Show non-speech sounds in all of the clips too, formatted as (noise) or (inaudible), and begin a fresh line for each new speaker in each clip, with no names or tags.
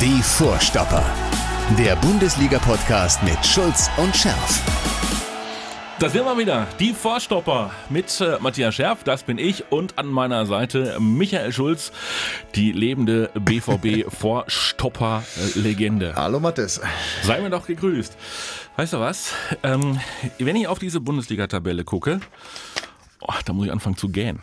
Die Vorstopper. Der Bundesliga-Podcast mit Schulz und Scherf.
Da sind wir wieder, die Vorstopper mit äh, Matthias Scherf, das bin ich und an meiner Seite Michael Schulz, die lebende BVB-Vorstopper-Legende. (laughs)
Hallo Mathis.
Sei mir doch gegrüßt. Weißt du was? Ähm, wenn ich auf diese Bundesliga-Tabelle gucke, oh, da muss ich anfangen zu gähnen.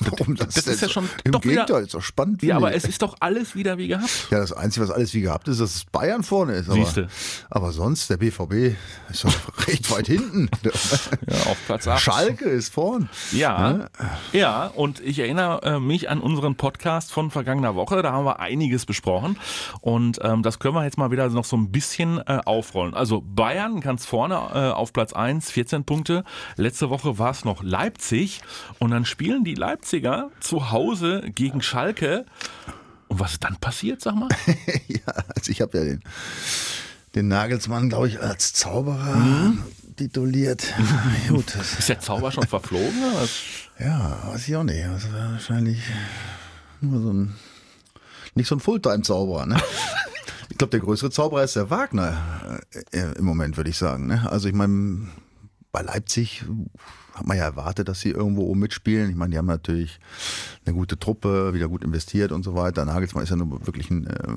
Warum das,
das ist ja schon
Im
doch
Gegenteil,
wieder,
ist doch spannend.
Ja, aber
ich.
es ist doch alles wieder wie gehabt.
ja, das Einzige, was alles wie gehabt ist, dass Bayern vorne ist. Aber,
Siehste.
aber sonst, der BVB ist doch (laughs) recht weit hinten.
Ja, auf Platz 8.
Schalke ist vorn.
Ja, ja, und ich erinnere äh, mich an unseren Podcast von vergangener Woche. Da haben wir einiges besprochen und ähm, das können wir jetzt mal wieder noch so ein bisschen äh, aufrollen. Also Bayern ganz vorne äh, auf Platz 1, 14 Punkte. Letzte Woche war es noch Leipzig und dann spielen die Leipziger zu Hause gegen Schalke. Und was ist dann passiert, sag mal? (laughs)
ja, also ich habe ja den, den Nagelsmann, glaube ich, als Zauberer
Mhm.
tituliert. (laughs) Gut,
Ist der Zauber schon verflogen?
ja, weiß ich auch nicht. Das war wahrscheinlich nur so ein, nicht so ein Fulltime-Zauberer, ne? (laughs) Ich glaube, der größere Zauberer ist der Wagner äh, im Moment, würde ich sagen. Ne? Also ich meine, bei Leipzig hat man ja erwartet, dass sie irgendwo oben mitspielen. Ich meine, die haben natürlich eine gute Truppe, wieder gut investiert und so weiter. Nagelsmann ist ja nur wirklich ein äh,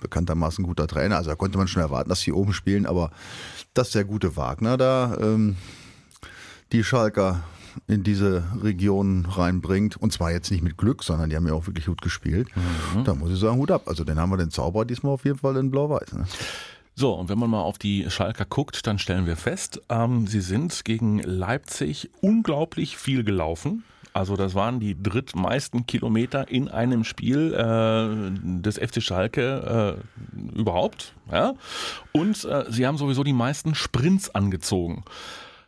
bekanntermaßen guter Trainer. Also da konnte man schon erwarten, dass sie oben spielen. Aber dass der gute Wagner da ähm, die Schalker in diese Region reinbringt. Und zwar jetzt nicht mit Glück, sondern die haben ja auch wirklich gut gespielt. Da muss ich sagen, Hut ab. Also den haben wir den Zauberer diesmal auf jeden Fall in Blau-Weiß. Ne?
So, und wenn man mal auf die Schalker guckt, dann stellen wir fest, ähm, sie sind gegen Leipzig unglaublich viel gelaufen. Also das waren die drittmeisten Kilometer in einem Spiel äh, des FC Schalke äh, überhaupt. Ja? Und äh, sie haben sowieso die meisten Sprints angezogen.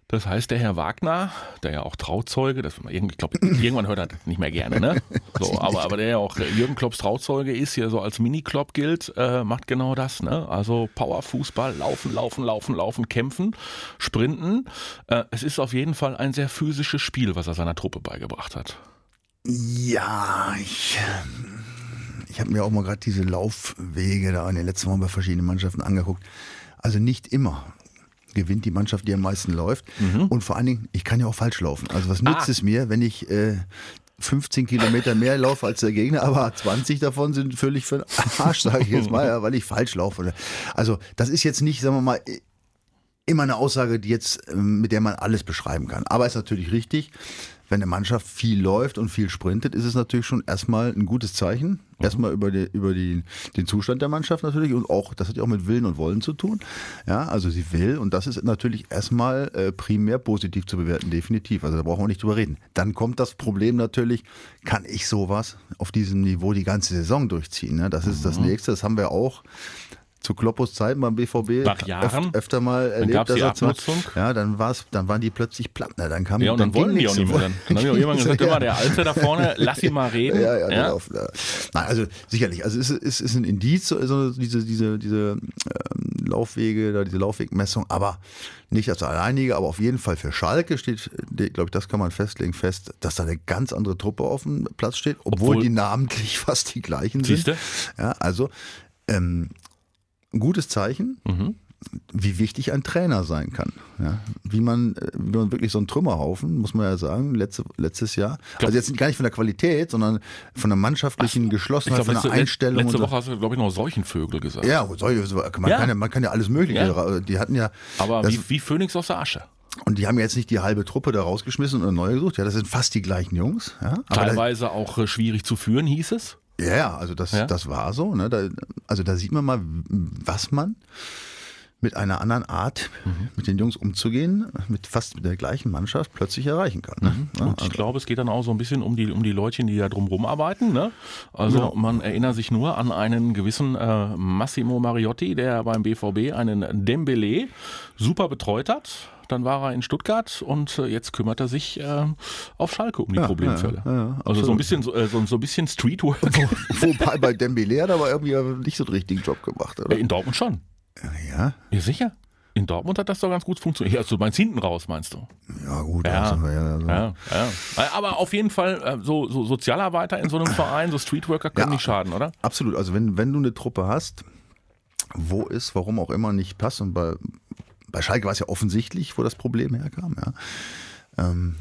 Das heißt, der Herr Wagner, der ja auch Trauzeuge, das, ich glaube, irgendwann hört er das nicht mehr gerne, ne? (laughs) So, aber, aber der ja auch Jürgen Klopps Trauzeuge ist, hier so als Mini-Klopp gilt, äh, macht genau das, ne? Also Powerfußball, laufen, laufen, laufen, laufen, kämpfen, sprinten. Äh, es ist auf jeden Fall ein sehr physisches Spiel, was er seiner Truppe beigebracht hat.
Ja, ich, ich habe mir auch mal gerade diese Laufwege da in den letzten Wochen bei verschiedenen Mannschaften angeguckt. Also nicht immer gewinnt die Mannschaft, die am meisten läuft. Und vor allen Dingen, ich kann ja auch falsch laufen. Also was nützt
Ah.
es mir, wenn ich äh, 15 Kilometer mehr laufe als der Gegner, aber 20 davon sind völlig für den Arsch, sage ich jetzt mal, ja, weil ich falsch laufe. Also das ist jetzt nicht, sagen wir mal, immer eine Aussage, die jetzt, ähm, mit der man alles beschreiben kann. Aber ist natürlich richtig, wenn eine Mannschaft viel läuft und viel sprintet, ist es natürlich schon erstmal ein gutes Zeichen. Erstmal über, die, über die, den Zustand der Mannschaft natürlich und auch, das hat ja auch mit Willen und Wollen zu tun. Ja, also sie will und das ist natürlich erstmal äh, primär positiv zu bewerten, definitiv. Also da brauchen wir nicht drüber reden. Dann kommt das Problem natürlich, kann ich sowas auf diesem Niveau die ganze Saison durchziehen? Ne? Das ist das nächste, das haben wir auch zu Kloppos Zeiten beim BVB
Nach Jahren.
öfter mal erlebt. dass er
Abnutzung.
Ja, dann war's, dann waren die plötzlich platt. Ne? Dann kam,
Ja, und dann,
ging
wollen die auch nicht mehr. Dann, dann haben (laughs) ja auch jemand gesagt,
Ja.
immer der Alte da vorne, lass ihn mal reden.
Ja, ja, ja. Auf, ja. Nein, also sicherlich. Also es ist, ist ein Indiz, also diese, diese, diese ähm, Laufwege, da diese Laufwegmessung, aber nicht als alleinige, aber auf jeden Fall für Schalke steht, glaube ich, das kann man festlegen, fest, dass da eine ganz andere Truppe auf dem Platz steht, obwohl,
Obwohl-
die namentlich (laughs) fast die gleichen sind.
Siehste?
Ja, also ähm, ein gutes Zeichen.
Mhm.
Wie wichtig ein Trainer sein kann. Ja, wie, man, äh, wie man wirklich so einen Trümmerhaufen, muss man ja sagen, letzte, letztes Jahr.
glaub-
also jetzt gar nicht von der Qualität, sondern von der mannschaftlichen
Ich
Geschlossenheit,
glaube,
von der
letzte,
Einstellung.
letzte. Woche hast du, glaube ich, noch Seuchenvögel gesagt.
Ja, man,
Ja.
Kann ja, man kann ja alles Mögliche.
Ja.
Die hatten ja.
Aber
das,
wie, wie Phönix aus der Asche.
und die haben jetzt nicht die halbe Truppe da rausgeschmissen und eine neue gesucht. Ja, das sind fast die gleichen Jungs. Ja,
Teilweise auch äh, schwierig zu führen, hieß es.
Ja, ja, also das,
Ja?
das war so. Ne? Da, also da sieht man mal, was man mit einer anderen Art,
Mhm.
mit den Jungs umzugehen, mit fast mit der gleichen Mannschaft plötzlich erreichen kann. Ne? Ja,
Und ich glaube, es geht dann auch so ein bisschen um die, um die Leutchen, die da drumherum arbeiten. Ne? Also
Genau.
man erinnert sich nur an einen gewissen äh, Massimo Mariotti, der beim BVB einen Dembele super betreut hat. Dann war er in Stuttgart und äh, jetzt kümmert er sich äh, auf Schalke um die
Ja,
Problemfälle.
ja, ja,
also so ein bisschen so, äh, so, so ein bisschen Streetwork.
Wobei bei Dembele hat er aber irgendwie nicht so den richtigen Job gemacht, oder?
in Dortmund schon.
Ja,
Ja, sicher. In Dortmund hat das doch ganz gut funktioniert. Also du meinst hinten raus, meinst du?
Ja, gut.
Ja,
also, ja, also.
ja, ja. Aber auf jeden Fall, äh, so, so Sozialarbeiter in so einem Verein, so Streetworker können nicht schaden, oder?
Absolut. Also wenn, wenn du eine Truppe hast, wo es, warum auch immer, nicht passt, und bei, bei Schalke war es ja offensichtlich, wo das Problem herkam, ja, ähm,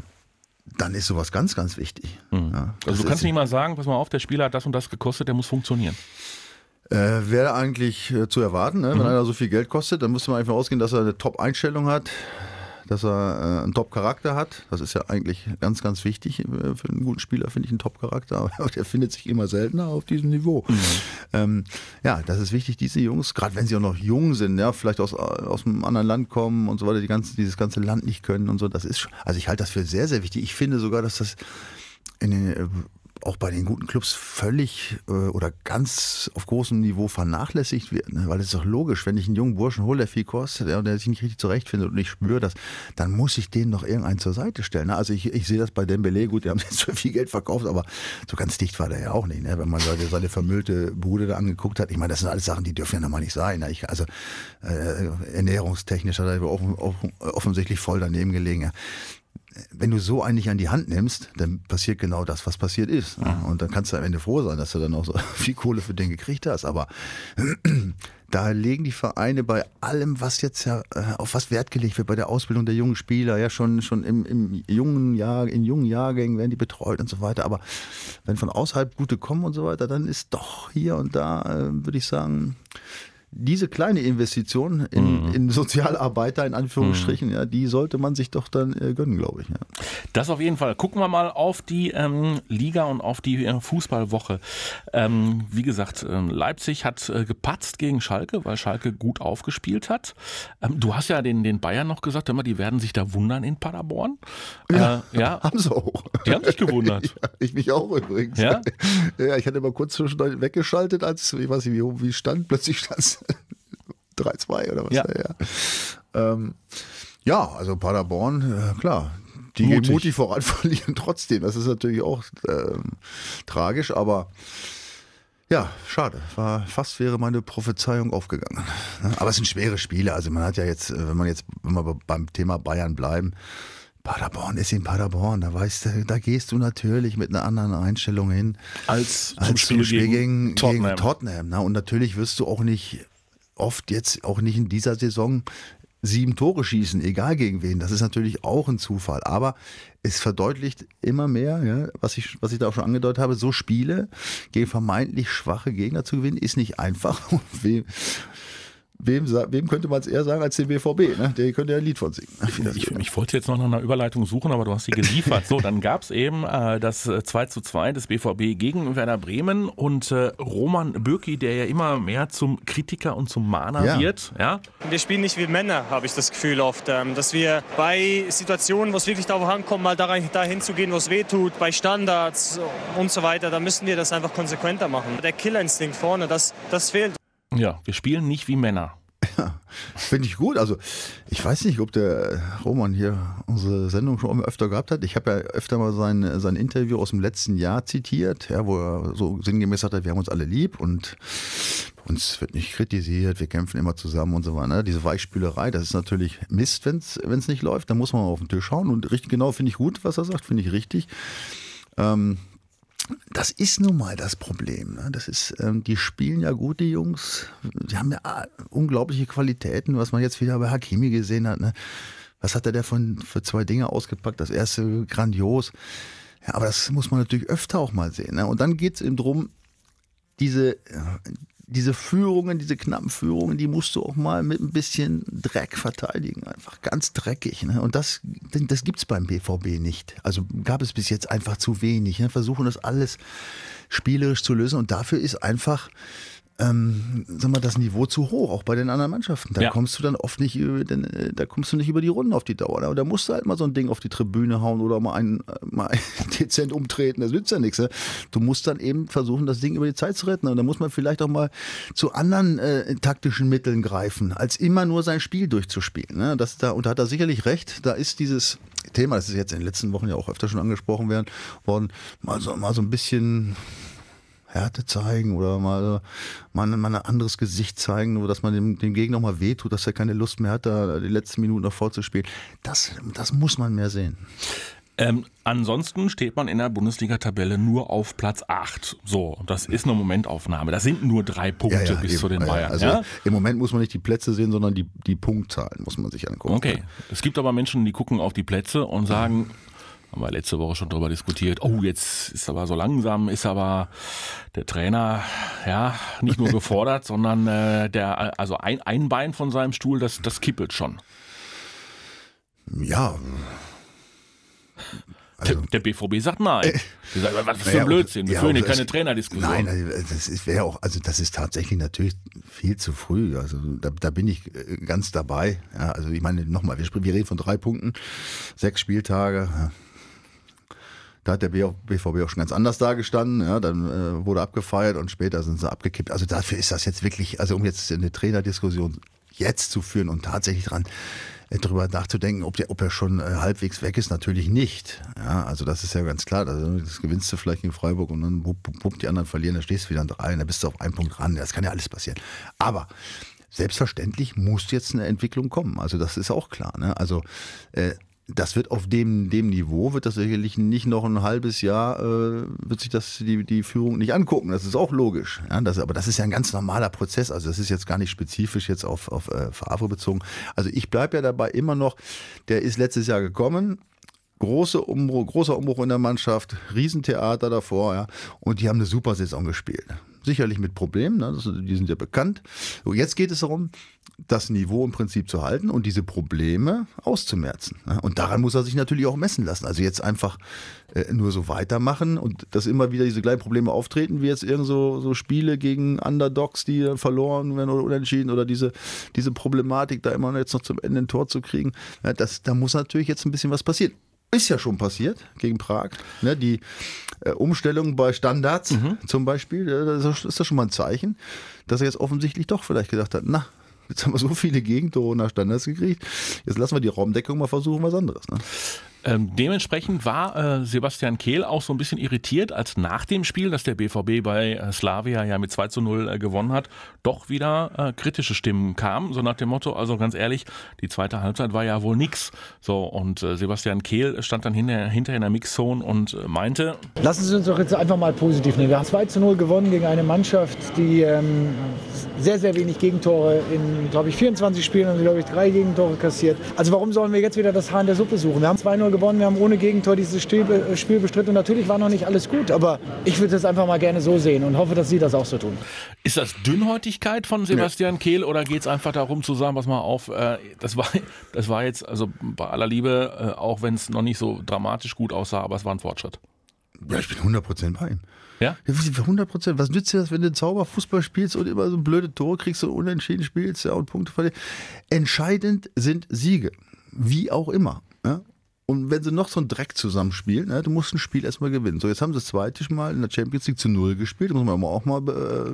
dann ist sowas ganz, ganz wichtig. Ja, das
Also du kannst nicht mal sagen, pass mal auf, der Spieler hat das und das gekostet, der muss funktionieren.
Äh, Wäre eigentlich äh, zu erwarten, ne? wenn
Mhm.
einer so viel Geld kostet, dann müsste man einfach ausgehen, dass er eine Top-Einstellung hat, dass er äh, einen Top-Charakter hat. Das ist ja eigentlich ganz, ganz wichtig äh, für einen guten Spieler, finde ich, einen Top-Charakter. (laughs) Aber der findet sich immer seltener auf diesem Niveau.
Mhm.
Ähm, ja, das ist wichtig, diese Jungs, gerade wenn sie auch noch jung sind, ja, vielleicht aus, aus einem anderen Land kommen und so weiter, die ganze, dieses ganze Land nicht können und so. Das ist, schon- also ich halte das für sehr, sehr wichtig. Ich finde sogar, dass das in den, äh, auch bei den guten Clubs völlig äh, oder ganz auf großem Niveau vernachlässigt wird. Ne? Weil es ist doch logisch, wenn ich einen jungen Burschen hole, der viel kostet und der sich nicht richtig zurechtfindet und ich spüre das, dann muss ich den noch irgendeinen zur Seite stellen. Ne? Also ich, ich sehe das bei Dembele, gut, die haben (laughs) jetzt für viel Geld verkauft, aber so ganz dicht war der ja auch nicht. Ne? Wenn man seine, seine vermüllte Bude da angeguckt hat, ich meine, das sind alles Sachen, die dürfen ja normal nicht sein. Ne? Ich, also äh, ernährungstechnisch hat er offen, offen, offensichtlich voll daneben gelegen. Ja wenn du so einen nicht an die Hand nimmst, dann passiert genau das, was passiert ist. ne? Und dann kannst du am Ende froh sein, dass du dann auch so (laughs) viel Kohle für den gekriegt hast. Aber (clears throat) da legen die Vereine bei allem, was jetzt ja äh, auf was Wert gelegt wird, bei der Ausbildung der jungen Spieler, ja schon, schon im, im jungen Jahr, in jungen Jahrgängen werden die betreut und so weiter. Aber wenn von außerhalb gute kommen und so weiter, dann ist doch hier und da, äh, würde ich sagen, diese kleine Investition in, in Sozialarbeiter, in Anführungsstrichen, ja, die sollte man sich doch dann äh, gönnen, glaube ich. Ja.
Das auf jeden Fall. Gucken wir mal auf die ähm, Liga und auf die äh, Fußballwoche. Ähm, wie gesagt, ähm, Leipzig hat äh, gepatzt gegen Schalke, weil Schalke gut aufgespielt hat. Ähm, du hast ja den, den Bayern noch gesagt, immer, die werden sich da wundern in Paderborn. Ja, äh, ja. (laughs)
Haben sie auch.
Die haben sich gewundert. (laughs)
Ja, ich mich auch übrigens.
Ja? (laughs)
ja, ich hatte mal kurz zwischendurch weggeschaltet, als, ich weiß nicht, wie, wie stand, plötzlich stand es 3-2 oder was.
Ja.
Ja, ähm, ja also Paderborn, äh, klar. Die
Mutig.
gehen mutig voran, (laughs) verlieren trotzdem. Das ist natürlich auch ähm, tragisch, aber ja, schade. War, fast wäre meine Prophezeiung aufgegangen. Aber es sind schwere Spiele. Also man hat ja jetzt, äh, wenn man jetzt, wenn wir beim Thema Bayern bleiben, Paderborn ist in Paderborn. Da weißt du, da gehst du natürlich mit einer anderen Einstellung hin
Als zum
als
Spiel, gegen,
gegen,
Tottenham.
gegen Tottenham. ne? Und natürlich wirst du auch nicht oft jetzt, auch nicht in dieser Saison, sieben Tore schießen, egal gegen wen. Das ist natürlich auch ein Zufall. Aber es verdeutlicht immer mehr, ja, was, ich, was ich da auch schon angedeutet habe, so Spiele gegen vermeintlich schwache Gegner zu gewinnen, ist nicht einfach. (laughs) Wem, wem, könnte man es eher sagen als den BVB? Ne? Der könnte ja ein Lied von singen.
Ich, ich wollte jetzt noch nach einer Überleitung suchen, aber du hast sie geliefert. So, dann gab es eben äh, das äh, 2 zu 2 des BVB gegen Werder Bremen und äh, Roman Bürki, der ja immer mehr zum Kritiker und zum Mahner
Ja.
wird. Ja?
Wir spielen nicht wie Männer, habe ich das Gefühl oft. Ähm, dass wir bei Situationen, wo es wirklich darauf ankommt, mal dahin, dahin zu gehen, wo es weh tut, bei Standards und so weiter, da müssen wir das einfach konsequenter machen. Der Killerinstinkt vorne, das, das fehlt.
Ja, wir spielen nicht wie Männer.
Finde ich gut. Also ich weiß nicht, ob der Roman hier unsere Sendung schon öfter gehabt hat. Ich habe ja öfter mal sein, sein Interview aus dem letzten Jahr zitiert, ja, wo er so sinngemäß sagt, wir haben uns alle lieb und uns wird nicht kritisiert, wir kämpfen immer zusammen und so weiter. ne? Diese Weichspülerei, das ist natürlich Mist, wenn es nicht läuft. Da muss man mal auf den Tisch schauen. Und richtig genau finde ich gut, was er sagt, finde ich richtig. Ähm, das ist nun mal das Problem. Ne? Das ist, ähm, die spielen ja gut, die Jungs. Die haben ja ah, unglaubliche Qualitäten, was man jetzt wieder bei Hakimi gesehen hat. Ne? Was hat er da von, für zwei Dinge ausgepackt? Das erste grandios. Ja, aber das muss man natürlich öfter auch mal sehen. Ne? Und dann geht es eben drum, diese, diese Führungen, diese knappen Führungen, die musst du auch mal mit ein bisschen Dreck verteidigen. Einfach ganz dreckig. Ne? Und das, das gibt es beim BVB nicht. Also gab es bis jetzt einfach zu wenig. Ne? Versuchen das alles spielerisch zu lösen. Und dafür ist einfach ähm, sag mal, das Niveau zu hoch, auch bei den anderen Mannschaften. Da
Ja.
kommst du dann oft nicht über, äh, da kommst du nicht über die Runden auf die Dauer. Und da musst du halt mal so ein Ding auf die Tribüne hauen oder mal ein, äh, mal (laughs) dezent umtreten. Das nützt ja nichts. Ne? Du musst dann eben versuchen, das Ding über die Zeit zu retten. Und da muss man vielleicht auch mal zu anderen äh, taktischen Mitteln greifen, als immer nur sein Spiel durchzuspielen. Ne? Das da, und da hat er sicherlich recht. Da ist dieses Thema, das ist jetzt in den letzten Wochen ja auch öfter schon angesprochen werden, worden, mal so, mal so ein bisschen Härte zeigen oder mal, mal, mal ein anderes Gesicht zeigen, nur dass man dem, dem Gegner mal wehtut, dass er keine Lust mehr hat, da die letzten Minuten noch vorzuspielen. Das, das muss man mehr sehen.
Ähm, ansonsten steht man in der Bundesliga-Tabelle nur auf Platz 8. So, das ist eine Momentaufnahme. Das sind nur drei Punkte ja, ja, bis eben, zu den Bayern.
Also ja? im Moment muss man nicht die Plätze sehen, sondern die, die Punktzahlen muss man sich angucken.
Okay. Es gibt aber Menschen, die gucken auf die Plätze und sagen, haben wir letzte Woche schon drüber diskutiert, oh, jetzt ist aber so langsam, ist aber der Trainer ja nicht nur gefordert, (laughs) sondern äh, der, also ein, ein Bein von seinem Stuhl, das, das kippelt schon.
Ja,
also, der, BVB sagt nein. Äh, sagt, was für ein Blödsinn, wir ja, führen hier keine Trainerdiskussion.
Nein, also, das wäre auch, also das ist tatsächlich natürlich viel zu früh. Also da, da bin ich äh, ganz dabei. Ja, also ich meine, nochmal, wir, wir reden von drei Punkten, sechs Spieltage. Ja. Da hat der BVB auch schon ganz anders dargestanden. Ja, dann äh, wurde abgefeiert und später sind sie abgekippt. Also dafür ist das jetzt wirklich, also um jetzt eine Trainerdiskussion jetzt zu führen und tatsächlich dran äh, drüber nachzudenken, ob, der, ob er schon äh, halbwegs weg ist, natürlich nicht. Ja, also das ist ja ganz klar. Also das gewinnst du vielleicht gegen Freiburg und dann bupp, bupp, die anderen verlieren, da stehst du wieder an drei und da bist du auf einen Punkt ran. Das kann ja alles passieren. Aber selbstverständlich muss jetzt eine Entwicklung kommen. Also das ist auch klar. Ne? Also äh, das wird auf dem, dem Niveau, wird das sicherlich nicht noch ein halbes Jahr, äh, wird sich das die, die Führung nicht angucken. Das ist auch logisch. Ja, das, aber das ist ja ein ganz normaler Prozess. Also das ist jetzt gar nicht spezifisch jetzt auf, auf äh, Favre bezogen. Also ich bleibe ja dabei immer noch, der ist letztes Jahr gekommen, große Umbruch, großer Umbruch in der Mannschaft, Riesentheater davor, ja, und die haben eine super Saison gespielt. Sicherlich mit Problemen, ne? das, die sind ja bekannt. Jetzt geht es darum, das Niveau im Prinzip zu halten und diese Probleme auszumerzen. Ne? Und daran muss er sich natürlich auch messen lassen. Also jetzt einfach äh, nur so weitermachen und dass immer wieder diese kleinen Probleme auftreten, wie jetzt irgend so, so Spiele gegen Underdogs, die verloren werden oder unentschieden oder diese, diese Problematik, da immer jetzt noch zum Ende ein Tor zu kriegen. Ja, das, da muss natürlich jetzt ein bisschen was passieren ist ja schon passiert gegen Prag. Ne, die äh, Umstellung bei Standards mhm. zum Beispiel, äh, das ist das schon mal ein Zeichen, dass er jetzt offensichtlich doch vielleicht gedacht hat, na, jetzt haben wir so viele Gegentore nach Standards gekriegt, jetzt lassen wir die Raumdeckung mal versuchen, was anderes. Ne?
Ähm, dementsprechend war äh, Sebastian Kehl auch so ein bisschen irritiert, als nach dem Spiel, das der BVB bei äh, Slavia ja mit 2 zu 0 äh, gewonnen hat, doch wieder äh, kritische Stimmen kamen. So nach dem Motto, also ganz ehrlich, die zweite Halbzeit war ja wohl nix. So, und äh, Sebastian Kehl stand dann hinter, hinter in der Mixzone und äh, meinte.
Lassen Sie uns doch jetzt einfach mal positiv nehmen. Wir haben 2 zu 0 gewonnen gegen eine Mannschaft, die ähm, sehr, sehr wenig Gegentore in, glaube ich, 24 Spielen sie, glaube ich, drei Gegentore kassiert. Also warum sollen wir jetzt wieder das Haar in der Suppe suchen? Wir haben 2-0 gewonnen, wir haben ohne Gegentor dieses äh, Spiel bestritten. Und natürlich war noch nicht alles gut, aber ich würde es einfach mal gerne so sehen und hoffe, dass Sie das auch so tun.
Ist das Dünnhäutigkeit von Sebastian ja. Kehl oder geht es einfach darum zu sagen, was mal auf, äh, das, war, (laughs) das war jetzt, also bei aller Liebe, äh, auch wenn es noch nicht so dramatisch gut aussah, aber es war ein Fortschritt.
Ja, ich bin 100% bei ihm.
Ja?
100 Prozent. Was nützt dir das, wenn du Zauberfußball spielst und immer so blöde Tore kriegst und unentschieden spielst ja, und Punkte verlierst? Entscheidend sind Siege. Wie auch immer. Ja? Und wenn sie noch so einen Dreck zusammenspielen, ne, du musst ein Spiel erstmal gewinnen. So, jetzt haben sie das zweite Mal in der Champions League zu Null gespielt, muss man auch mal äh,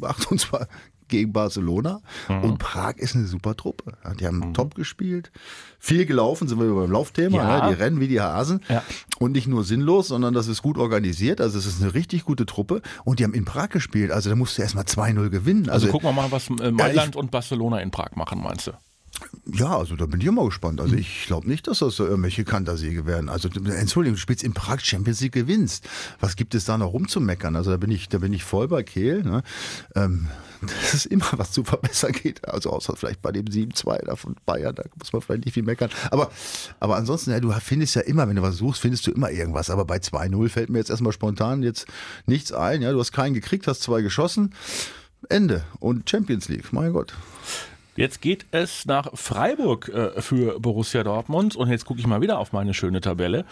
beachten, (laughs) und zwar gegen Barcelona. Mhm. Und Prag ist eine super Truppe. Die haben mhm. top gespielt, viel gelaufen, sind wir beim Laufthema. Ja. Ne? Die rennen wie die Hasen. Ja. Und nicht nur sinnlos, sondern das ist gut organisiert. Also es ist eine richtig gute Truppe. Und die haben in Prag gespielt. Also da musst du erstmal 2-0 gewinnen.
Also, also gucken wir mal, was äh, Mailand ja, ich, und Barcelona in Prag machen, meinst du?
Ja, also da bin ich immer gespannt. Also hm. ich glaube nicht, dass das so irgendwelche Kantersiege werden. Also Entschuldigung, du spielst in Prag Champions League gewinnst. Was gibt es da noch rumzumeckern? Also da bin ich, da bin ich voll bei Kehl. Ne? Ähm, (laughs) das ist immer was zu verbessern geht. Also außer vielleicht bei dem 7-2 da von Bayern, da muss man vielleicht nicht viel meckern. Aber, aber ansonsten, ja, du findest ja immer, wenn du was suchst, findest du immer irgendwas. Aber bei 2-0 fällt mir jetzt erstmal spontan jetzt nichts ein. Ja, du hast keinen gekriegt, hast zwei geschossen. Ende. Und Champions League, mein Gott.
Jetzt geht es nach Freiburg äh, für Borussia Dortmund und jetzt gucke ich mal wieder auf meine schöne Tabelle.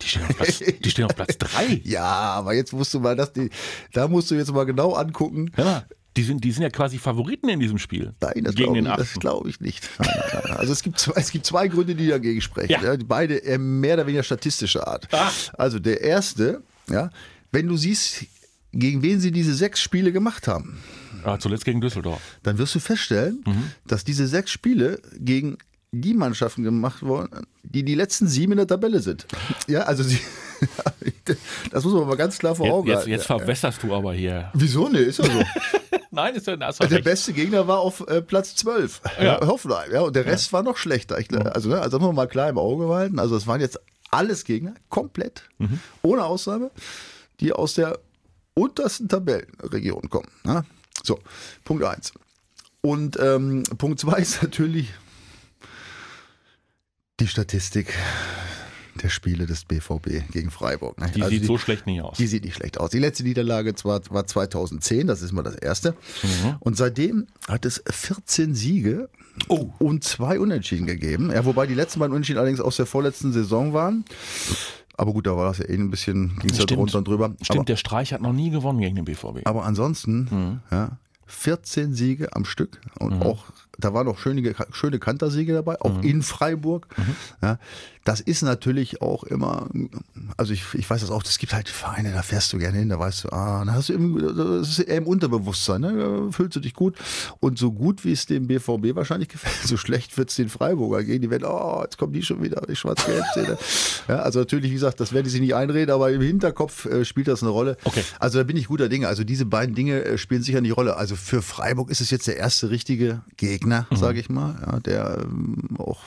Die stehen auf Platz, (laughs) die stehen auf Platz 3.
Ja, aber jetzt musst du mal das, die, da musst du jetzt mal genau angucken.
Ja, die sind, die sind ja quasi Favoriten in diesem Spiel.
Nein, das glaube ich, glaub ich nicht. Nein, nein, nein. Also es gibt, zwei, es gibt zwei Gründe, die dagegen sprechen. Ja. Ja, beide mehr oder weniger statistischer Art. Ach. Also der erste, ja, wenn du siehst, gegen wen sie diese sechs Spiele gemacht haben.
Ja, zuletzt gegen Düsseldorf.
Dann wirst du feststellen, mhm. dass diese sechs Spiele gegen die Mannschaften gemacht wurden, die die letzten sieben in der Tabelle sind. Ja, also sie, (laughs) das muss man mal ganz klar vor
Jetzt,
Augen
jetzt,
halten.
jetzt verwässerst du aber hier.
Wieso? Nee, ist ja so. (laughs)
Nein, ist ja das
Der beste Gegner war auf äh, Platz 12.
Ja.
Ja. Hoffenheim. Ja, und der Rest war noch schlechter. Ich, also, ne, also das muss man mal klar im Auge behalten. Also es waren jetzt alles Gegner, komplett, ohne Ausnahme, die aus der untersten Tabellenregion kommen. Ne? So, Punkt 1. Und ähm, Punkt 2 ist natürlich die Statistik der Spiele des BVB gegen Freiburg. Ne?
Die
Also
sieht so schlecht nicht aus.
die sieht nicht schlecht aus. Die letzte Niederlage zwar, war 2010, das ist mal das erste.
Mhm.
Und seitdem hat es 14 Siege
Oh.
und zwei Unentschieden gegeben. Ja, wobei die letzten beiden Unentschieden allerdings aus der vorletzten Saison waren. Aber gut, da war das ja eh ein bisschen, ging es ja drunter und drüber.
Stimmt, der Streich hat noch nie gewonnen gegen den BVB.
Aber, aber ansonsten,
Mhm.
ja, 14 Siege am Stück und auch, da waren noch schöne, schöne Kantersiege dabei, auch
Mhm.
in Freiburg. Ja, das ist natürlich auch immer, also ich, ich weiß das auch, es gibt halt Vereine, da fährst du gerne hin, da weißt du, ah, da hast du irgendwie, das ist eher im Unterbewusstsein, ne? da fühlst du dich gut. Und so gut wie es dem BVB wahrscheinlich gefällt, (laughs) so schlecht wird es den Freiburger gehen. Die werden, oh, jetzt kommen die schon wieder, die schwarz-gelb Szene. Ja, also natürlich, wie gesagt, das werden die sich nicht einreden, aber im Hinterkopf äh, spielt das eine Rolle.
Okay.
Also da bin ich guter Dinge. Also diese beiden Dinge äh, spielen sicher eine Rolle. Also für Freiburg ist es jetzt der erste richtige Gegner,
Mhm.
sage ich mal, ja, der ähm, auch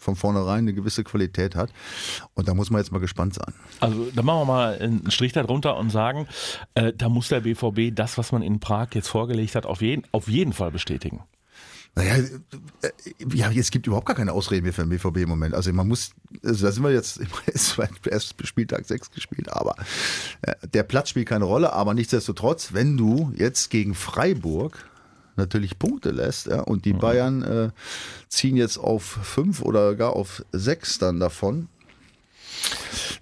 von vornherein eine gewisse Qualität hat. Und da muss man jetzt mal gespannt sein.
Also da machen wir mal einen Strich darunter und sagen, äh, da muss der BVB das, was man in Prag jetzt vorgelegt hat, auf jeden, auf jeden Fall bestätigen.
Naja, äh, ja, es gibt überhaupt gar keine Ausreden mehr für den BVB im Moment. Also man muss, also da sind wir jetzt, (laughs) es war erst Spieltag 6 gespielt, aber äh, der Platz spielt keine Rolle, aber nichtsdestotrotz, wenn du jetzt gegen Freiburg natürlich Punkte lässt ja, und die Bayern äh, ziehen jetzt auf fünf oder gar auf sechs dann davon,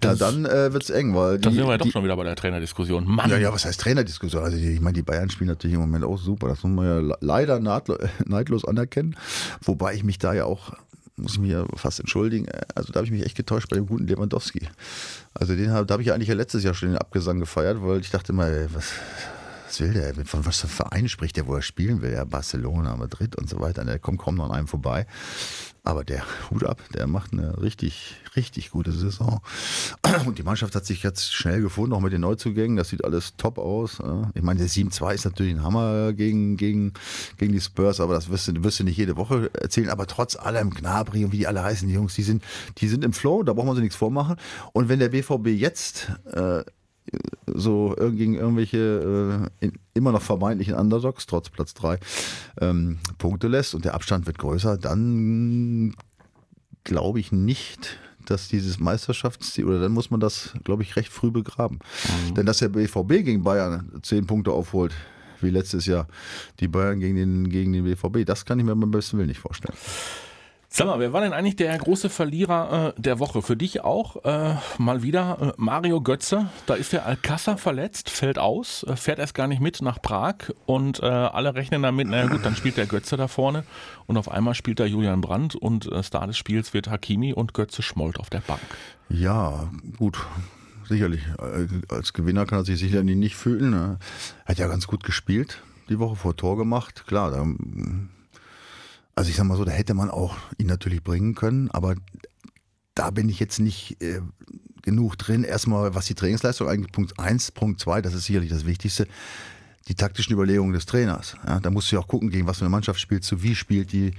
ja, dann äh, wird es eng, weil
Da
die,
sind wir ja doch schon wieder bei der Trainerdiskussion. Mann,
ja, ja, was heißt Trainerdiskussion? Also ich meine, die Bayern spielen natürlich im Moment auch super. Das muss man ja le- leider (laughs) neidlos anerkennen. Wobei ich mich da ja auch, muss ich mich ja fast entschuldigen, äh, also da habe ich mich echt getäuscht bei dem guten Lewandowski. Also den hab, habe ich ja eigentlich ja letztes Jahr schon den Abgesang gefeiert, weil ich dachte mal, ey, was, was will der? Von was für Verein spricht der, wo er spielen will? Ja, Barcelona, Madrid und so weiter. Der kommt kaum noch an einem vorbei. Aber der Hut ab, der macht eine richtig, richtig gute Saison. (clears throat) Und die Mannschaft hat sich jetzt schnell gefunden, auch mit den Neuzugängen. Das sieht alles top aus. Ich meine, der 7-2 ist natürlich ein Hammer gegen, gegen, gegen die Spurs, aber das wirst du, wirst du nicht jede Woche erzählen. Aber trotz allem, Gnabry und wie die alle heißen, die Jungs, die sind, die sind im Flow, da braucht man sich nichts vormachen. Und wenn der BVB jetzt äh, so gegen irgendwelche äh, immer noch vermeintlichen Underdogs, trotz Platz 3, ähm, Punkte lässt und der Abstand wird größer, dann glaube ich nicht, dass dieses Meisterschaftsziel, oder dann muss man das, glaube ich, recht früh begraben. Denn dass der BVB gegen Bayern 10 Punkte aufholt, wie letztes Jahr, die Bayern gegen den, gegen den BVB, das kann ich mir beim besten Willen nicht vorstellen.
Sag mal, wer war denn eigentlich der große Verlierer äh, der Woche? Für dich auch äh, mal wieder äh, Mario Götze. Da ist der Alcázar verletzt, fällt aus, äh, fährt erst gar nicht mit nach Prag und äh, alle rechnen damit, naja gut, dann spielt der Götze da vorne und auf einmal spielt da Julian Brandt und äh, Star des Spiels wird Hakimi und Götze schmollt auf der Bank.
Ja, gut. Sicherlich. Als Gewinner kann er sich sicherlich nicht fühlen. ne? Er hat ja ganz gut gespielt, die Woche vor Tor gemacht. Klar, da, also ich sag mal so, da hätte man auch ihn natürlich bringen können, aber da bin ich jetzt nicht äh, genug drin. Erstmal, was die Trainingsleistung eigentlich Punkt 1, Punkt 2, das ist sicherlich das Wichtigste. Die taktischen Überlegungen des Trainers. Ja, da musst du ja auch gucken, gegen was für eine Mannschaft spielst du, wie spielt die,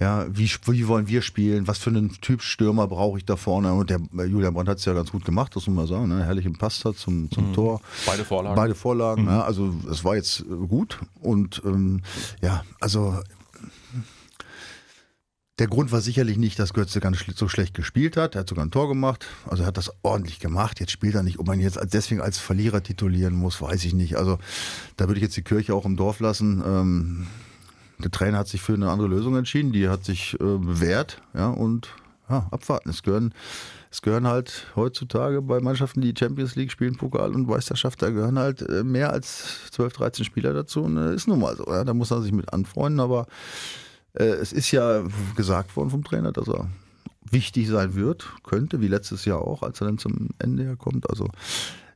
ja, wie, wie wollen wir spielen, was für einen Typ Stürmer brauche ich da vorne. Und der äh, Julian Brandt hat es ja ganz gut gemacht, das muss man sagen. Ne? Herrlichen Pass hat zum, zum Tor.
Beide Vorlagen.
Beide Vorlagen, ja, also es war jetzt gut. Und ähm, ja, also der Grund war sicherlich nicht, dass Götze ganz schl- so schlecht gespielt hat. Er hat sogar ein Tor gemacht. Also er hat das ordentlich gemacht. Jetzt spielt er nicht. Ob man ihn jetzt deswegen als Verlierer titulieren muss, weiß ich nicht. Also da würde ich jetzt die Kirche auch im Dorf lassen. Ähm, der Trainer hat sich für eine andere Lösung entschieden. Die hat sich äh, bewährt. Ja, und ja, abwarten. Es gehören, es gehören halt heutzutage bei Mannschaften, die Champions League spielen, Pokal und Meisterschaft, da gehören halt äh, mehr als 12, 13 Spieler dazu. Und äh, ist nun mal so. Ja? Da muss er sich mit anfreunden. Aber es ist ja gesagt worden vom Trainer, dass er wichtig sein wird, könnte, wie letztes Jahr auch, als er dann zum Ende her kommt. Also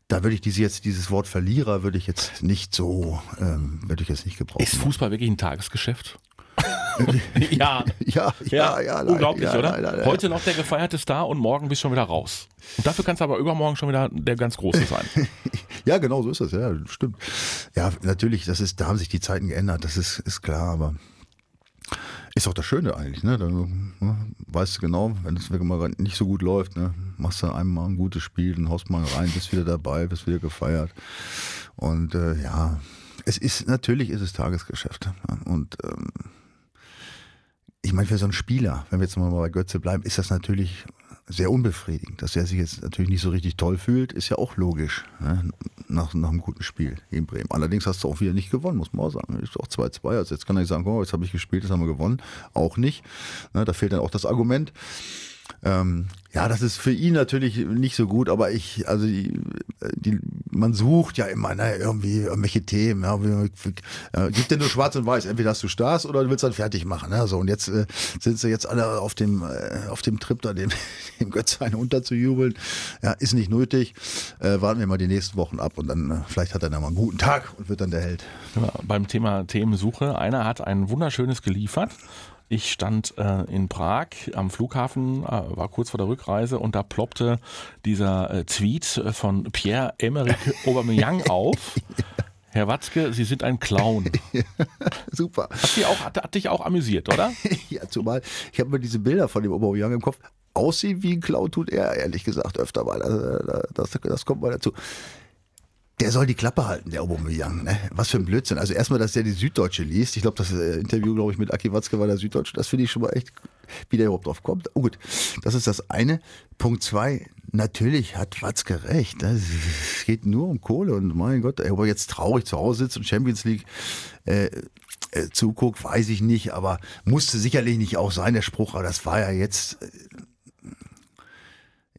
da würde ich diese jetzt, dieses Wort Verlierer würde ich jetzt nicht so, ähm, würde ich jetzt nicht gebrauchen.
Ist Fußball wirklich ein Tagesgeschäft? (laughs) ja.
Ja, ja, ja. leider,
Unglaublich,
ja,
oder?
leider, leider.
Heute noch der gefeierte Star und morgen bist du schon wieder raus. Und dafür kannst du aber übermorgen schon wieder der ganz Große sein. (laughs)
Ja, genau so ist das, ja, stimmt. Ja, natürlich, das ist, da haben sich die Zeiten geändert, das ist, ist klar, aber ist auch das Schöne eigentlich, ne? Da, ne, weißt du genau, wenn es mal nicht so gut läuft, ne, machst du einmal ein gutes Spiel, dann haust mal rein, bist wieder dabei, bist wieder gefeiert. Und äh, ja, es ist, natürlich ist es Tagesgeschäft. Ja, und ähm, ich meine, für so einen Spieler, wenn wir jetzt mal bei Götze bleiben, ist das natürlich sehr unbefriedigend. Dass er sich jetzt natürlich nicht so richtig toll fühlt, ist ja auch logisch. Ne? Nach, nach einem guten Spiel in Bremen. Allerdings hast du auch wieder nicht gewonnen, muss man auch sagen. Ist auch 2-2. Also jetzt kann er nicht sagen, oh, jetzt habe ich gespielt, jetzt haben wir gewonnen. Auch nicht. Ne? Da fehlt dann auch das Argument. Ähm, ja, das ist für ihn natürlich nicht so gut, aber ich, also die, die, man sucht ja immer ne, irgendwie irgendwelche Themen. Ja, wie, äh, gibt dir nur schwarz und weiß. Entweder hast du Stars oder du willst dann fertig machen. Ne? So, und jetzt äh, sind sie jetzt alle auf dem, äh, auf dem Trip, da dem, (laughs) dem einen unterzujubeln. Ja, ist nicht nötig. Äh, warten wir mal die nächsten Wochen ab und dann äh, vielleicht hat er dann mal einen guten Tag und wird dann der Held.
Ja, beim Thema Themensuche, einer hat ein wunderschönes geliefert. Ich stand äh, in Prag am Flughafen, äh, war kurz vor der Rückreise und da ploppte dieser äh, Tweet von Pierre-Emerick (laughs) Aubameyang auf. Herr Watzke, Sie sind ein Clown. (laughs)
Super.
Hat, dich auch, hat, hat dich auch amüsiert, oder? (laughs)
ja, zumal ich habe mir diese Bilder von dem Aubameyang im Kopf. Aussehen wie ein Clown tut er, ehrlich gesagt, öfter mal. Also, das, das kommt mal dazu. Der soll die Klappe halten, der Aubameyang. Ne? Was für ein Blödsinn. Also erstmal, dass der die Süddeutsche liest. Ich glaube, das äh, Interview, glaube ich, mit Aki Watzke war der Süddeutsche. Das finde ich schon mal echt, wie der überhaupt drauf kommt. Oh, gut, das ist das eine. Punkt zwei, natürlich hat Watzke recht. Ne? Es geht nur um Kohle und mein Gott, ob er jetzt traurig zu Hause sitzt und Champions League äh, äh, zuguckt, weiß ich nicht, aber musste sicherlich nicht auch sein, der Spruch, aber das war ja jetzt...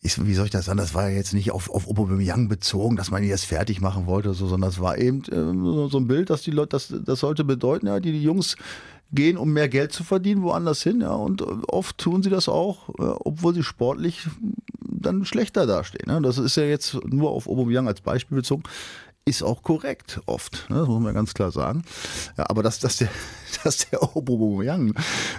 Äh, ich, wie soll ich das sagen, das war ja jetzt nicht auf, auf Aubameyang bezogen, dass man ihn jetzt fertig machen wollte, so, sondern das war eben äh, so ein Bild, dass die Leute, das, das sollte bedeuten, ja, die, die Jungs gehen, um mehr Geld zu verdienen, woanders hin, ja, und oft tun sie das auch, äh, obwohl sie sportlich dann schlechter dastehen. Ne? Das ist ja jetzt nur auf Aubameyang als Beispiel bezogen ist auch korrekt oft, ne? das muss man ganz klar sagen. Ja, aber dass, dass der, (laughs) dass der Aubameyang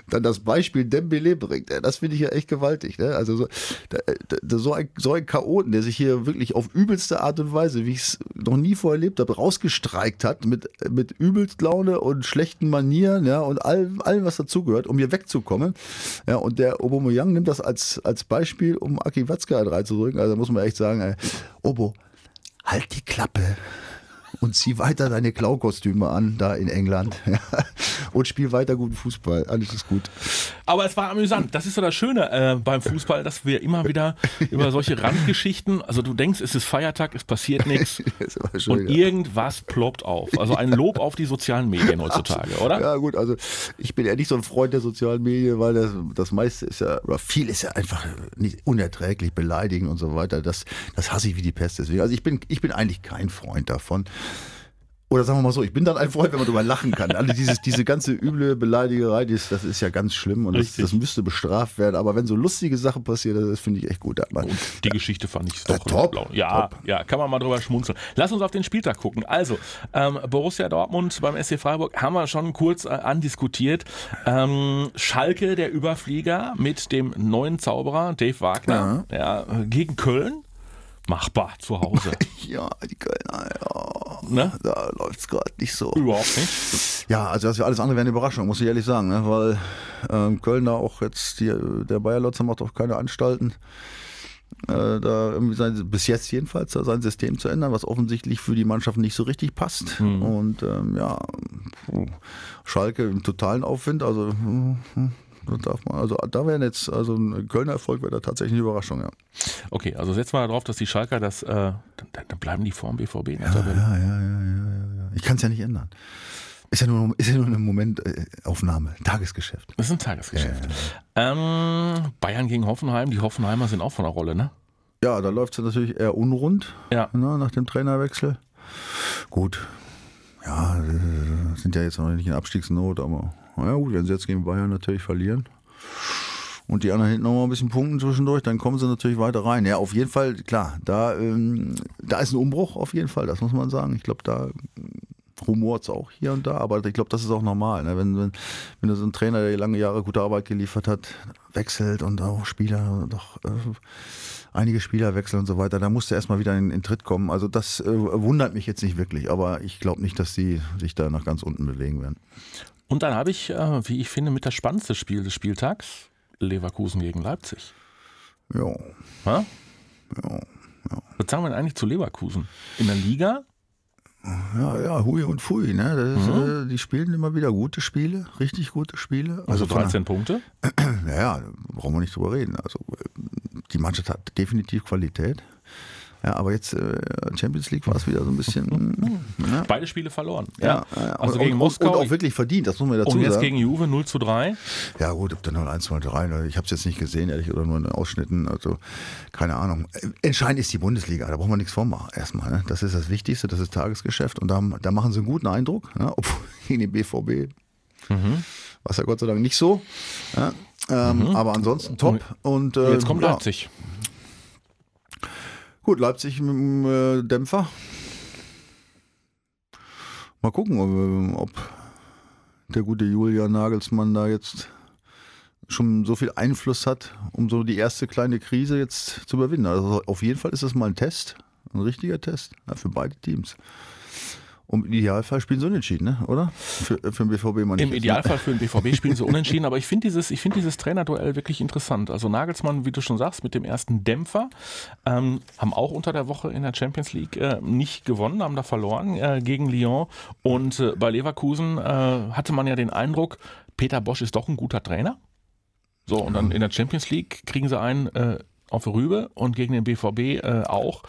dann das Beispiel Dembele bringt, das finde ich ja echt gewaltig. Ne? Also so, da, da, so, ein, so ein Chaoten, der sich hier wirklich auf übelste Art und Weise, wie ich es noch nie vorher erlebt habe, rausgestreikt hat mit, mit übelst Laune und schlechten Manieren ja, und allem, allem, was dazugehört, um hier wegzukommen. Ja, und der Aubameyang nimmt das als, als Beispiel, um Aki Watzke reinzudrücken. Also muss man echt sagen, ey, Obo, halt die Klappe und zieh weiter deine Klaukostüme an, da in England. (laughs) und spiel weiter guten Fußball. Alles ist gut.
Aber es war amüsant. Das ist so das Schöne äh, beim Fußball, dass wir immer wieder (laughs) über solche Randgeschichten, also du denkst, es ist Feiertag, es passiert (laughs) nichts und irgendwas ploppt auf. Also ein Lob auf die sozialen Medien heutzutage, oder?
Ja gut, also ich bin ja nicht so ein Freund der sozialen Medien, weil das, das meiste ist ja, oder viel ist ja einfach nicht unerträglich, beleidigen und so weiter. Das, das hasse ich wie die Pest. Deswegen. Also ich bin, ich bin eigentlich kein Freund davon. Oder sagen wir mal so, ich bin dann ein Freund, wenn man darüber lachen kann. Also dieses, diese ganze üble Beleidigerei, das, das ist ja ganz schlimm und das, das, müsste bestraft werden. Aber wenn so lustige Sachen passieren, das finde ich echt gut.
Und die Geschichte fand ich doch top. Blau. Ja, top. ja, kann man mal drüber schmunzeln. Lass uns auf den Spieltag gucken. Also, ähm, Borussia Dortmund beim SC Freiburg haben wir schon kurz äh, andiskutiert. Ähm, Schalke, der Überflieger mit dem neuen Zauberer Dave Wagner ja. Ja, gegen Köln machbar zu Hause. (laughs)
ja, die Kölner, ja. Ne? Da läuft es gerade nicht so.
Überhaupt nicht.
Ja, also das alles andere wäre eine Überraschung, muss ich ehrlich sagen, ne? weil ähm, Köln da auch jetzt, die, der Bayer Lotzer macht auch keine Anstalten. Äh, da irgendwie sein, bis jetzt jedenfalls sein System zu ändern, was offensichtlich für die Mannschaft nicht so richtig passt. Mhm. Und ähm, ja, Schalke im totalen Aufwind, also darf man, also da wäre jetzt, also ein Kölner Erfolg wäre da tatsächlich eine Überraschung, ja.
Okay, also setzen wir darauf, dass die Schalker das, äh, dann, dann, bleiben die vor dem BVB in
der ja, Tabelle. Ja, ja, ja, ja, ja. Ich kann es ja nicht ändern. Ist ja nur, ist ja nur eine Momentaufnahme, Tagesgeschäft.
Das ist ein Tagesgeschäft. Ja, ja, ja. Ähm, Bayern gegen Hoffenheim, die Hoffenheimer sind auch von der Rolle, ne?
Ja, da läuft es natürlich eher unrund
ja.
ne, nach dem Trainerwechsel. Gut, ja, sind ja jetzt noch nicht in Abstiegsnot, aber naja gut, wenn sie jetzt gegen Bayern natürlich verlieren und die anderen hinten noch mal ein bisschen punkten zwischendurch, dann kommen sie natürlich weiter rein. Ja, auf jeden Fall, klar, da, ähm, da ist ein Umbruch auf jeden Fall, das muss man sagen. Ich glaube, da rumort es auch hier und da, aber ich glaube, das ist auch normal. Ne? Wenn, wenn, wenn so einen Trainer, der lange Jahre gute Arbeit geliefert hat, wechselt und auch Spieler doch äh, einige Spieler wechseln und so weiter, da musst du erstmal wieder in, in Tritt kommen. Also das äh, wundert mich jetzt nicht wirklich, aber ich glaube nicht, dass sie sich da nach ganz unten bewegen werden.
Und dann habe ich, äh, wie ich finde, mit das spannendste Spiel des Spieltags, Leverkusen gegen Leipzig.
Ja.
Ha?
Ja,
Was sagen wir denn eigentlich zu Leverkusen? In der Liga?
ja, ja, Hui und Fui. Ne? Das ist,
Mhm.
äh, die spielen immer wieder gute Spiele, richtig gute Spiele.
Also
von der-
13 Punkte. (clears throat)
Ja, ja, brauchen wir nicht drüber reden. Also äh, die Mannschaft hat definitiv Qualität. Ja, aber jetzt äh, Champions League war es wieder so ein bisschen. ja. (laughs)
Beide Spiele verloren.
Ja, ja,
Also
und,
gegen
und,
Moskau.
und auch wirklich verdient, das muss man dazu
und jetzt
sagen.
gegen Juve 0 zu 3.
ja gut, ob da 0 1 0 3, ne, ich habe es jetzt nicht gesehen, ehrlich, oder nur in Ausschnitten, also keine Ahnung. Entscheidend ist die Bundesliga, da brauchen wir nichts vormachen erstmal. Ne? Das ist das Wichtigste, das ist Tagesgeschäft und da, da machen sie einen guten Eindruck, ne? (laughs) obwohl gegen den BVB
Mhm.
war es ja Gott sei Dank nicht so. Ja? Ähm, Aber ansonsten top. Und, äh,
Jetzt kommt
ja. Gut, Leipzig mit dem äh, Dämpfer. Mal gucken, ob, ob der gute Julian Nagelsmann da jetzt schon so viel Einfluss hat, um so die erste kleine Krise jetzt zu überwinden. Also auf jeden Fall ist das mal ein Test, ein richtiger Test ja, für beide Teams. Und im Idealfall spielen sie unentschieden, ne? oder? Für, für den BVB mal nicht.
Im Idealfall für den BVB spielen sie unentschieden, aber ich finde dieses, ich finde dieses Trainerduell wirklich interessant. Also Nagelsmann, wie du schon sagst, mit dem ersten Dämpfer, ähm, haben auch unter der Woche in der Champions League äh, nicht gewonnen, haben da verloren äh, gegen Lyon. Und äh, bei Leverkusen äh, hatte man ja den Eindruck, Peter Bosch ist doch ein guter Trainer. So, und dann in der Champions League kriegen sie einen äh, auf Rübe und gegen den BVB äh, auch.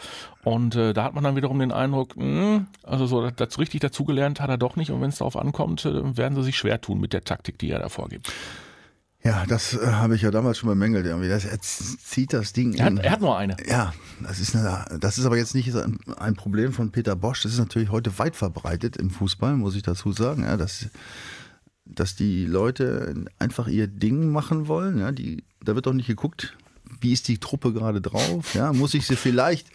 Und äh, da hat man dann wiederum den Eindruck, mh, also so das richtig dazugelernt hat er doch nicht. Und wenn es darauf ankommt, äh, werden sie sich schwer tun mit der Taktik, die er da vorgibt.
Ja, das äh, habe ich ja damals schon bemängelt. Irgendwie. Das, er zieht das Ding
Er hat,
in-
er hat nur eine.
Ja, das ist, eine, das ist aber jetzt nicht ein, ein Problem von Peter Bosch. Das ist natürlich heute weit verbreitet im Fußball, muss ich dazu sagen. Ja, dass, dass die Leute einfach ihr Ding machen wollen. Ja, die, da wird doch nicht geguckt, wie ist die Truppe gerade drauf? Ja, muss ich sie vielleicht,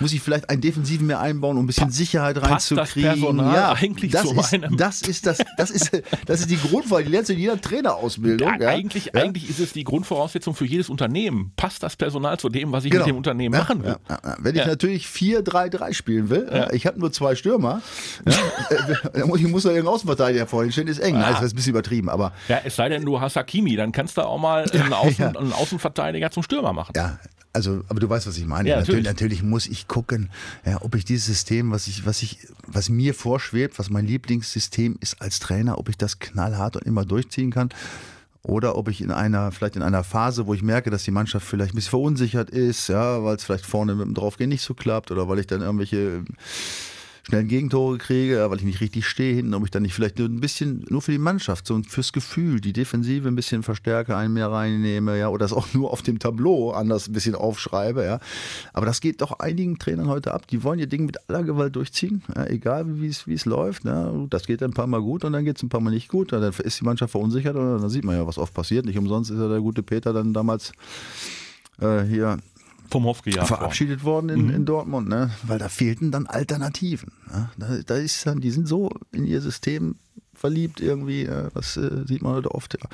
muss ich vielleicht einen Defensiven mehr einbauen, um ein bisschen Sicherheit
das
reinzukriegen?
Personal
ja,
eigentlich
das ist,
meinem?
das ist das, das ist, das ist die Grundfrage, die lernst du in jeder Trainerausbildung.
Ja,
ja?
eigentlich,
ja?
eigentlich ist es die Grundvoraussetzung für jedes Unternehmen. Passt das Personal zu dem, was ich
Genau.
mit dem Unternehmen
Ja,
machen will?
Ja, ja. Wenn ich
Ja.
natürlich 4-3-3 spielen will, ja. ich habe nur zwei Stürmer, ja, (laughs) äh, dann muss ich muss da irgendein Außenverteidiger vorhin stehen, ist eng.
Ah.
Also das ist ein bisschen übertrieben, aber
Ja, es sei denn, du hast Hakimi, dann kannst du auch mal einen, Außen,
ja.
einen Außenverteidiger zum Stürmer machen.
ja, also, aber du weißt, was ich meine.
Ja,
natürlich.
natürlich.
natürlich muss ich gucken, ja, ob ich dieses System, was ich, was ich, was mir vorschwebt, was mein Lieblingssystem ist als Trainer, ob ich das knallhart und immer durchziehen kann. Oder ob ich in einer, vielleicht in einer Phase, wo ich merke, dass die Mannschaft vielleicht ein bisschen verunsichert ist, ja, weil es vielleicht vorne mit dem Draufgehen nicht so klappt oder weil ich dann irgendwelche schnellen Gegentore kriege, weil ich nicht richtig stehe hinten, ob ich dann nicht vielleicht nur ein bisschen, nur für die Mannschaft, so fürs Gefühl, die Defensive ein bisschen verstärke, einen mehr reinnehme, ja, oder es auch (laughs) nur auf dem Tableau anders ein bisschen aufschreibe, ja. Aber das geht doch einigen Trainern heute ab. Die wollen ihr Ding mit aller Gewalt durchziehen, ja, egal wie es, läuft. Ja. Das geht ein paar Mal gut und dann geht es ein paar Mal nicht gut. Dann ist die Mannschaft verunsichert und dann sieht man ja, was oft passiert. Nicht umsonst ist ja der gute Peter dann damals äh, hier
Vom Hof gejagt worden.
verabschiedet worden in, in Dortmund, ne? weil da fehlten dann Alternativen. Ne? Da, da ist dann, die sind so in ihr System verliebt irgendwie, ja? das äh, sieht man heute oft. Ja.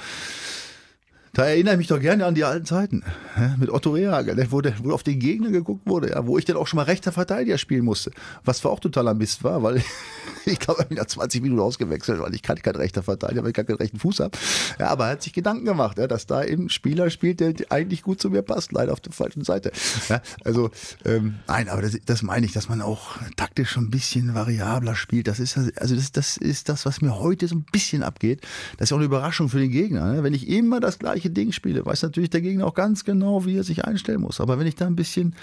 Da erinnere ich mich doch gerne an die alten Zeiten ja? mit Otto Rehagel, ne? wo, der, wo auf den Gegner geguckt wurde, ja? wo ich dann auch schon mal rechter Verteidiger spielen musste, was für auch totaler Mist war, weil (laughs) ich glaube, mich nach 20 Minuten ausgewechselt, weil ich kann kein rechter Verteidiger, weil ich keinen rechten Fuß habe. Ja, aber er hat sich Gedanken gemacht, ja, dass da eben ein Spieler spielt, der eigentlich gut zu mir passt, leider auf der falschen Seite. Ja, also, ähm, nein, aber das, das meine ich, dass man auch taktisch schon ein bisschen variabler spielt. Das ist, also das, das ist das, was mir heute so ein bisschen abgeht. Das ist auch eine Überraschung für den Gegner. Ne? Wenn ich immer das gleiche Ding spiele, weiß natürlich der Gegner auch ganz genau, wie er sich einstellen muss. Aber wenn ich da ein bisschen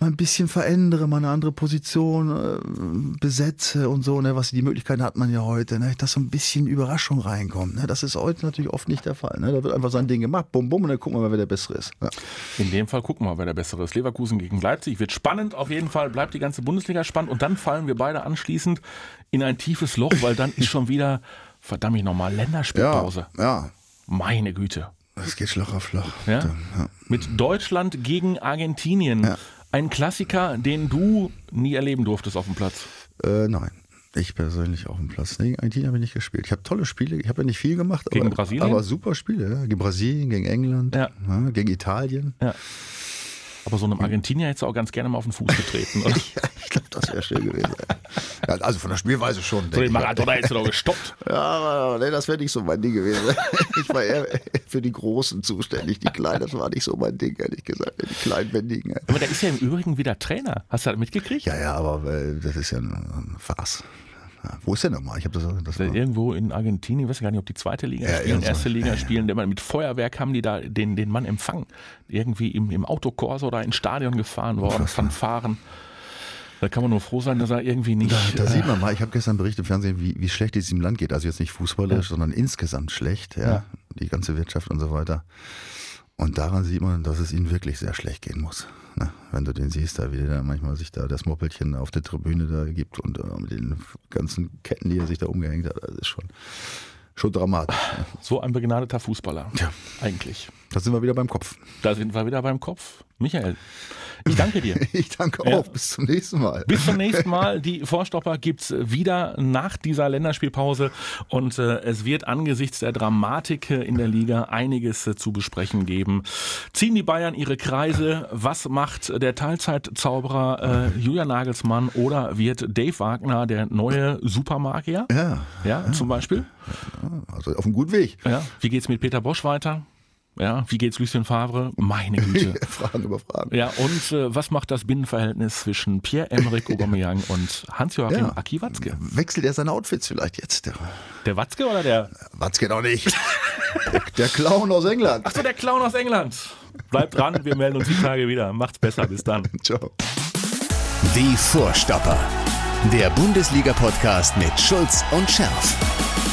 mal ein bisschen verändere, mal eine andere Position äh, besetze und so, ne, was die Möglichkeiten hat man ja heute, ne, dass so ein bisschen Überraschung reinkommt. Ne, das ist heute natürlich oft nicht der Fall. Ne, da wird einfach sein Ding gemacht, bum bum, und dann gucken wir mal, wer der Bessere ist. Ja.
In dem Fall gucken wir, wer der bessere ist. Leverkusen gegen Leipzig wird spannend, auf jeden Fall bleibt die ganze Bundesliga spannend und dann fallen wir beide anschließend in ein tiefes Loch, weil dann ist schon wieder, verdammt nochmal, Länderspielpause.
ja,
Meine Güte.
das geht Schlag auf Schlag.
Ja?
Ja.
Mit Deutschland gegen Argentinien.
Ja.
Ein Klassiker, den du nie erleben durftest auf dem Platz.
Äh, nein. Ich persönlich auf dem Platz. Nee, Argentinien habe ich nicht gespielt. Ich habe tolle Spiele, ich habe ja nicht viel gemacht,
Gegen
aber,
Brasilien?
aber super Spiele. Ja. Gegen Brasilien, gegen England,
Ja.
ja, gegen Italien.
Aber so einem Argentinier hättest du auch ganz gerne mal auf den Fuß getreten, oder? (laughs)
Ich glaube, das wäre schön gewesen. Ja, also von der Spielweise schon.
So den. Maradona hättest du doch gestoppt. (laughs)
Ja, aber nee, das wäre nicht so mein Ding gewesen. (laughs) Ich war eher für die Großen zuständig. Die Kleinen, das war nicht so mein Ding, ehrlich gesagt. Die Kleinwendigen.
Aber der ist ja im Übrigen wieder Trainer. Hast du das mitgekriegt?
Ja, ja, aber äh, das ist ja ein, Farce. Ja, wo ist der nochmal? Ich habe das, das war,
Irgendwo in Argentinien, ich weiß gar nicht, ob die zweite Liga
Ja,
spielen, erste Liga
Ja,
spielen, mit Feuerwerk haben die da den, den Mann empfangen. Irgendwie im, im Autokorso oder ins Stadion gefahren worden, Fanfaren. Da kann man nur froh sein, dass er irgendwie nicht.
Da
äh,
sieht man mal, ich habe gestern Bericht im Fernsehen, wie, wie schlecht es ihm Land geht. Also jetzt nicht fußballerisch, sondern insgesamt schlecht. Ja,
Ja.
Die ganze Wirtschaft und so weiter. Und daran sieht man, dass es ihm wirklich sehr schlecht gehen muss. Ne? Wenn du den siehst, da wie der manchmal sich da das Moppelchen auf der Tribüne da gibt und äh, mit den ganzen Ketten, die er sich da umgehängt hat, das ist schon, schon dramatisch. Ne?
so ein begnadeter Fußballer.
Ja.
Eigentlich.
Da sind wir wieder beim Kopf.
Da sind wir wieder beim Kopf. Michael, ich danke dir. (laughs)
Ich danke
Ja.
auch. Bis zum nächsten Mal.
Bis zum nächsten Mal. Die Vorstopper gibt's wieder nach dieser Länderspielpause und äh, es wird angesichts der Dramatik in der Liga einiges äh, zu besprechen geben. Ziehen die Bayern ihre Kreise? Was macht der Teilzeitzauberer äh, Julian Nagelsmann oder wird Dave Wagner der neue Supermagier?
Ja,
Ja, zum Beispiel.
also auf einem guten Weg.
Ja. Wie geht's mit Peter Bosch weiter? Ja, wie geht's Lucien Favre? Meine (laughs) Güte.
Fragen über Fragen.
Ja, und äh, was macht das Binnenverhältnis zwischen Pierre-Emerick (laughs) Aubameyang und Hans-Joachim
Ja.
Aki Watzke?
Wechselt er seine Outfits vielleicht jetzt? Der
Der Watzke oder der...
Watzke doch nicht. der, (laughs) der Clown aus England.
Achso, der Clown aus England. Bleibt dran, wir melden uns die Tage wieder. Macht's besser, bis dann.
Ciao.
Die Vorstopper. Der Bundesliga-Podcast mit Schulz und Scherf.